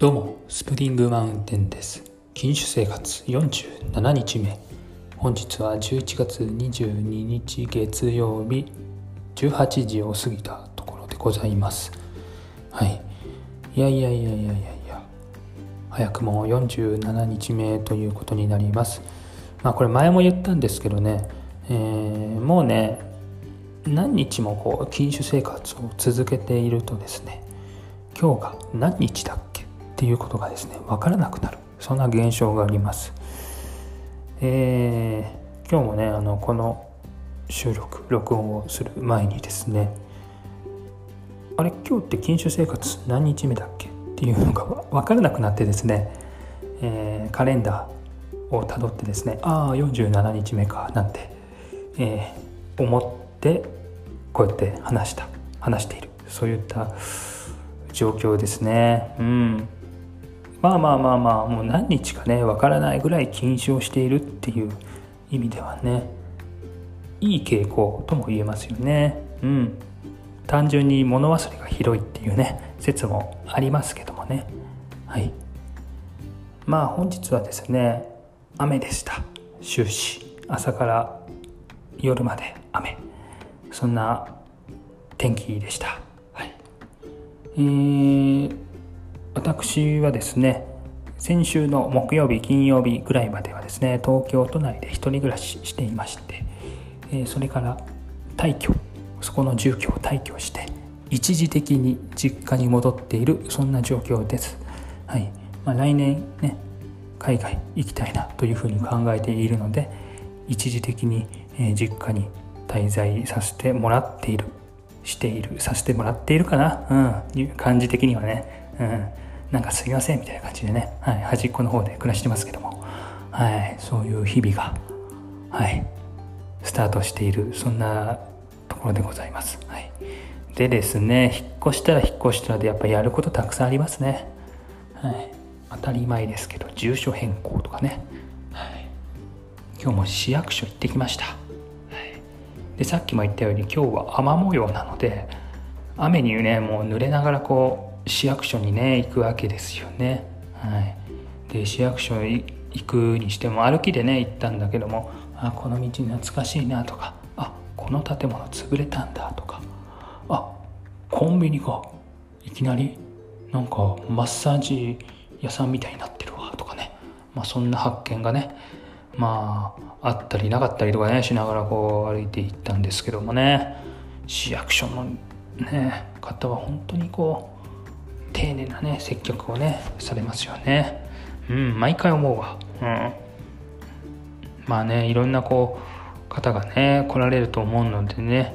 どうも、スプリングマウンテンです。禁酒生活47日目。本日は11月22日月曜日18時を過ぎたところでございます。はい。いやいやいやいやいやいや、早くも47日目ということになります。まあこれ前も言ったんですけどね、えーもうね、何日もこう禁酒生活を続けているとですね、今日が何日だっけっていうことがですね分からなくなる。そんな現象があります。えー今日もねあのこの収録録音をする前にですねあれ今日って禁酒生活何日目だっけ？っていうのが分からなくなってですね、えーカレンダーをたどってですねああ47日目かなんて、えー思ってこうやって話した話している。そういった状況ですね。うん。まあまあまあまあもう何日かねわからないぐらい禁酒をしているっていう意味ではねいい傾向とも言えますよね。うん。単純に物忘れがひどいっていうね説もありますけどもね。はい。まあ本日はですね雨でした。終始。朝から夜まで雨。そんな天気でした。はい。えー私はですね先週の木曜日金曜日ぐらいまではですね東京都内で一人暮らししていまして、えそれから退去そこの住居を退去して一時的に実家に戻っているそんな状況です、はい。まあ、来年ね海外行きたいなというふうに考えているので一時的に、実家に滞在させてもらっているしているさせてもらっているかな？うん。感じ的にはね。うん。なんかすいませんみたいな感じでね、はい、端っこの方で暮らしてますけども。はい。そういう日々がはい。スタートしているそんなところでございます。はい。でですね引っ越したら引っ越したらでやっぱやることたくさんありますね。はい。当たり前ですけど住所変更とかね。はい。今日も市役所行ってきました。でさっきも言ったように今日は雨模様なので雨にねもう濡れながらこう市役所にね行くわけですよね。はい、で市役所に行くにしても歩きでね行ったんだけどもあこの道懐かしいなとかあこの建物潰れたんだとかあコンビニがいきなりなんかマッサージ屋さんみたいになってるわとかね、まあ、そんな発見がねまああったりなかったりとかねしながらこう歩いていったんですけどもね。市役所のね方は本当にこう丁寧なね接客をねされますよね。うん毎回思うわ。うん。まあねいろんなこう方がね来られると思うのでね、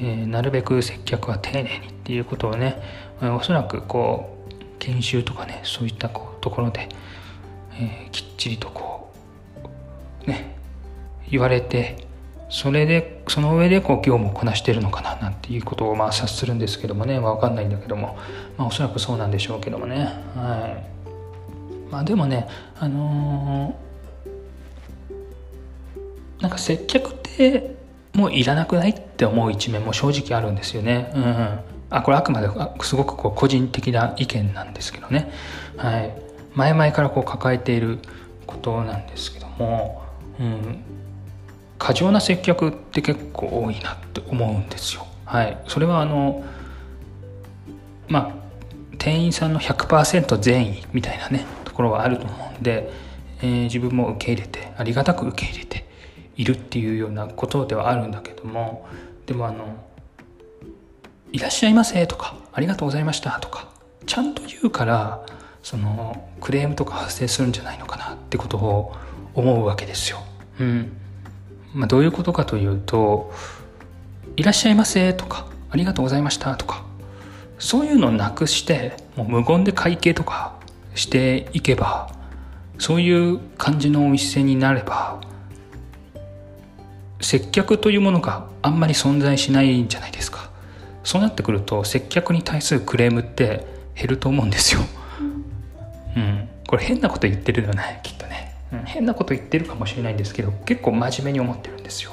えーなるべく接客は丁寧にっていうことをねえーおそらくこう研修とかねそういったこうところで、えーきっちりとこうね言われてそれでその上でこう業務をこなしてるのかななんていうことをまあ察するんですけどもね、まあ、分かんないんだけども、まあ、おそらくそうなんでしょうけどもね。はい。まあでもねあのーなんか接客ってもういらなくないって思う一面も正直あるんですよね。うん、あこれあくまですごくこう個人的な意見なんですけどね。はい、前々からこう抱えていることなんですけども、うん、過剰な接客って結構多いなって思うんですよ。はい、それはあのまあ店員さんの100%善意みたいなねところがあると思うんで、えー自分も受け入れてありがたく受け入れているっていうようなことではあるんだけどもでもあの「いらっしゃいませ」とか「ありがとうございました」とかちゃんと言うからそのクレームとか発生するんじゃないのかなってことを思うわけですよ。うんまあ、どういうことかというと「いらっしゃいませ」とか「ありがとうございました」とかそういうのをなくしてもう無言で会計とかしていけばそういう感じのお店になれば接客というものがあんまり存在しないんじゃないですか。そうなってくると接客に対するクレームって減ると思うんですよ。うん。これ変なこと言ってるよねきっとね、変なこと言ってるかもしれないんですけど結構真面目に思ってるんですよ。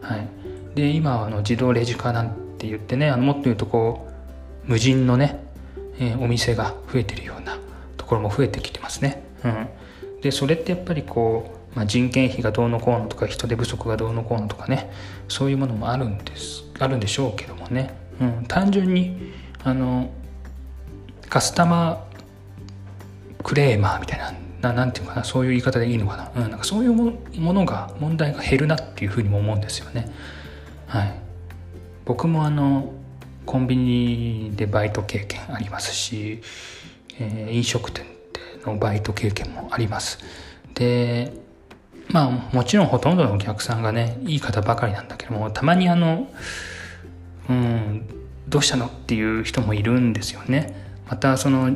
はい。で今はあの自動レジ化なんて言ってねあのもっと言うとこう無人のね、えーお店が増えてるようなところも増えてきてますね。うん、でそれってやっぱりこう、まあ、人件費がどうのこうのとか人手不足がどうのこうのとかねそういうものもあるんですあるんでしょうけどもね、うん、単純にあのカスタマークレーマーみたいなななんていうかなそういう言い方でいいのかな,、うん、なんかそういうものが問題が減るなっていうふうにも思うんですよね。はい、僕もあのコンビニでバイト経験ありますし、えー、飲食店でのバイト経験もあります。でまあもちろんほとんどのお客さんがねいい方ばかりなんだけどもたまにあのうんどうしたのっていう人もいるんですよね。またその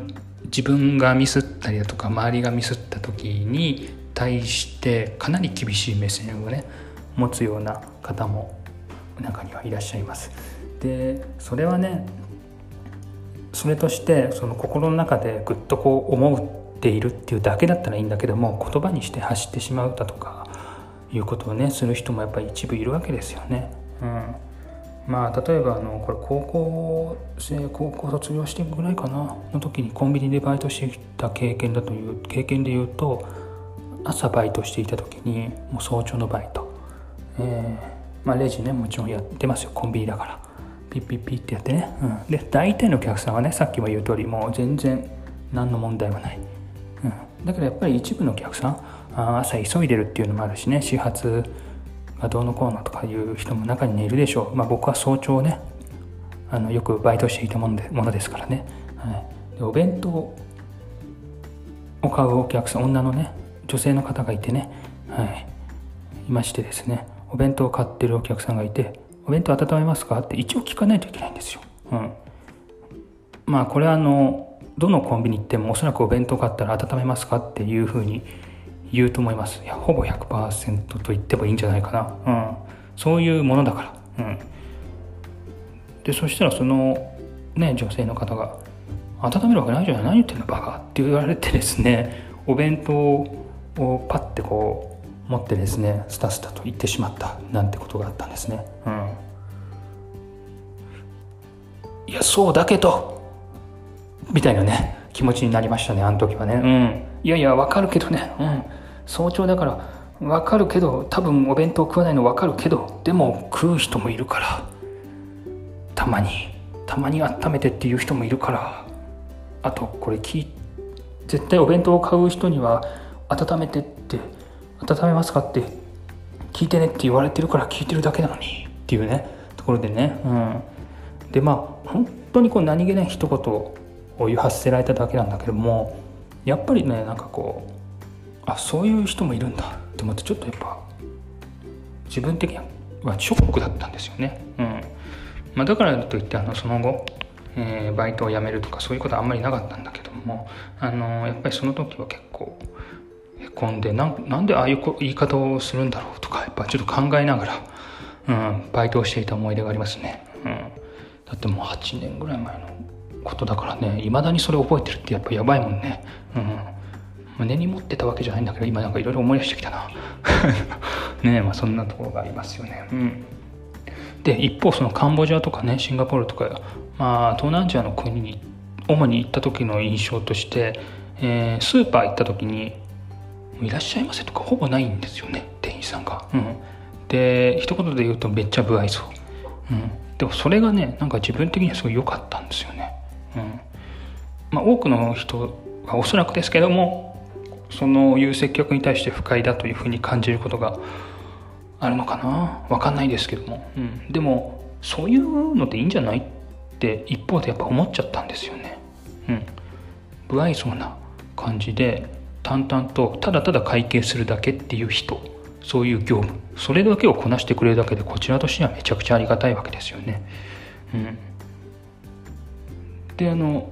自分がミスったりだとか周りがミスった時に対してかなり厳しい目線をね持つような方も中にはいらっしゃいます。でそれはねそれとしてその心の中でぐっとこう思っているっていうだけだったらいいんだけども言葉にして発してしまうだとかいうことをねする人もやっぱり一部いるわけですよね。うんまあ例えばあのこれ高校生高校卒業してぐらいかなの時にコンビニでバイトしてきた経験だという経験で言うと朝バイトしていた時にもう早朝のバイト、えー、まあ、レジねもちろんやってますよコンビニだから。ピッピッピッってやってね、うん、で大体のお客さんはねさっきも言う通りもう全然何の問題もない、うん、だからやっぱり一部のお客さんあ朝急いでるっていうのもあるしね始発がどうのこうのとかいう人も中に、いるでしょう、まあ、僕は早朝ねあのよくバイトしていたものでものですからね、はい、でお弁当を買うお客さん女のね女性の方がいてね、はい、いましてですねお弁当を買ってるお客さんがいて「お弁当温めますか?」って一応聞かないといけないんですよ。うん、まあこれはあのどのコンビニ行ってもおそらくお弁当買ったら温めますか？っていうふうに言うと思います。いやほぼ100%と言ってもいいんじゃないかな、うん、そういうものだから、うん、でそしたらそのね女性の方が「温めるわけないじゃない？何言ってんの？バカ」って言われてですねお弁当をパッてこう持ってですねスタスタと言ってしまったなんてことがあったんですね。うんいやそうだけどみたいなね。気持ちになりましたねあの時はね。うん。いやいやわかるけどね。うん。早朝だから分かるけど多分お弁当食わないの分かるけどでも食う人もいるから。たまに。たまに温めてっていう人もいるから。あとこれ聞絶対お弁当を買う人には温めてって温めますかって聞いてねって言われてるから聞いてるだけなのに。っていうね。ところでね。うん。でまあ本当にこう何気ない一言を言発せられただけなんだけどもやっぱりねなんかこうあそういう人もいるんだって思ってちょっとやっぱ自分的にはショックだったんですよね。うんまあ、だからといってあのその後、えー、バイトを辞めるとかそういうことはあんまりなかったんだけどもあのやっぱりその時は結構へこんでなんでああいう言い方をするんだろうとかやっぱちょっと考えながら、うん、バイトをしていた思い出がありますね。うん、だってもう8年ぐらい前のことだからねいまだにそれ覚えてるってやっぱやばいもんね。うん。根に持ってたわけじゃないんだけど今なんかいろいろ思い出してきたな。ねまあそんなところがありますよね。うん。で一方そのカンボジアとかねシンガポールとかまあ東南アジアの国に主に行った時の印象として、えー、スーパー行った時に「いらっしゃいませ」とかほぼないんですよね店員さんが、うん、で一言で言うとめっちゃ不愛想、うん、でもそれがねなんか自分的にはすごい良かったんですよね、まあ、多くの人はおそらくですけどもそのいう接客に対して不快だというふうに感じることがあるのかな。分かんないですけども、うん、でもそういうのでいいんじゃないって一方でやっぱ思っちゃったんですよね。うん、不愛想な感じで淡々とただただ会計するだけっていう人そういう業務それだけをこなしてくれるだけでこちらとしてはめちゃくちゃありがたいわけですよね。うん、であの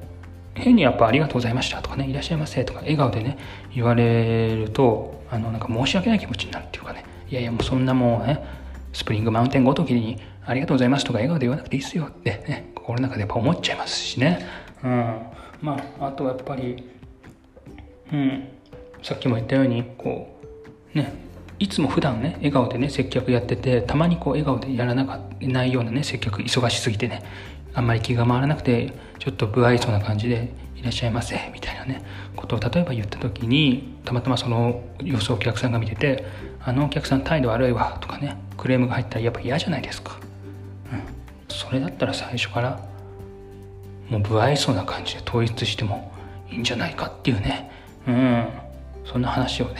変にやっぱありがとうございましたとかね、いらっしゃいませとか笑顔でね、言われると、あの、なんか申し訳ない気持ちになるっていうかね、いやいやもうそんなもうね、スプリングマウンテンごときにありがとうございますとか笑顔で言わなくていいっすよってね、心の中でやっぱ思っちゃいますしね。うん。まあ、あとはやっぱり、うん、さっきも言ったように、こう、ね、いつも普段ね、笑顔でね、接客やってて、たまにこう笑顔でやらなかないようなね、接客忙しすぎてね、あんまり気が回らなくてちょっと不愛想な感じで「いらっしゃいませ」みたいなねことを例えば言った時にたまたまその様子をお客さんが見てて「あのお客さん態度悪いわ」とかねクレームが入ったらやっぱ嫌じゃないですか、うん、それだったら最初からもう不愛想な感じで統一してもいいんじゃないかっていうね。うん。そんな話をね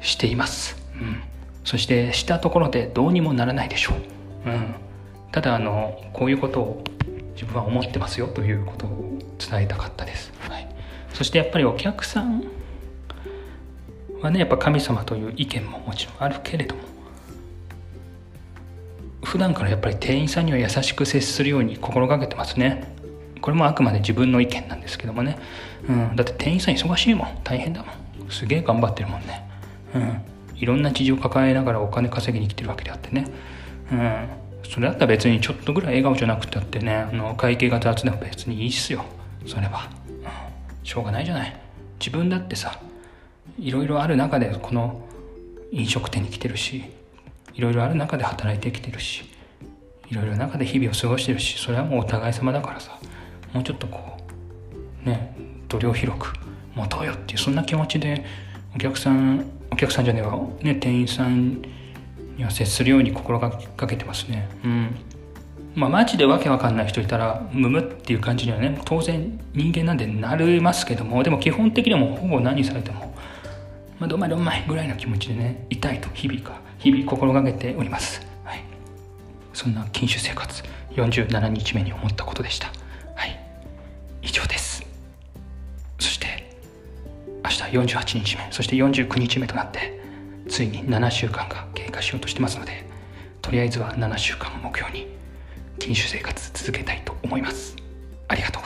しています、うん、そしてしたところでどうにもならないでしょう、うん、ただあのこういうことを自分は思ってますよということを伝えたかったです、はい、そしてやっぱりお客さんはねやっぱ神様という意見ももちろんあるけれども普段からやっぱり店員さんには優しく接するように心がけてますね。これもあくまで自分の意見なんですけどもね、うん、だって店員さん忙しいもん。大変だもん。すげえ頑張ってるもんね、うん、いろんな事情を抱えながらお金稼ぎに来てるわけであってね、うん、それだったら別にちょっとぐらい笑顔じゃなくたってねあの会計が雑でも別にいいっすよ。それは、うん、しょうがないじゃない。自分だってさいろいろある中でこの飲食店に来てるしいろいろある中で働いてきてるしいろいろ中で日々を過ごしてるしそれはもうお互い様だからさもうちょっとこうね度量広く持とうよっていうそんな気持ちでお客さんお客さんじゃねえわ、ね、店員さんには接するように心がけてますね。うんまあマジでわけわかんない人いたらムムっていう感じにはね当然人間なんでなりますけどもでも基本的にはもほぼ何されてもまあどんまいどんまいぐらいの気持ちでね痛いと日々か日々心がけております。はい。そんな禁酒生活47日目に思ったことでした。はい。以上です。そして明日48日目そして49日目となってついに7週間がしようとしてますのでとりあえずは7週間を目標に禁酒生活続けたいと思います。ありがとう。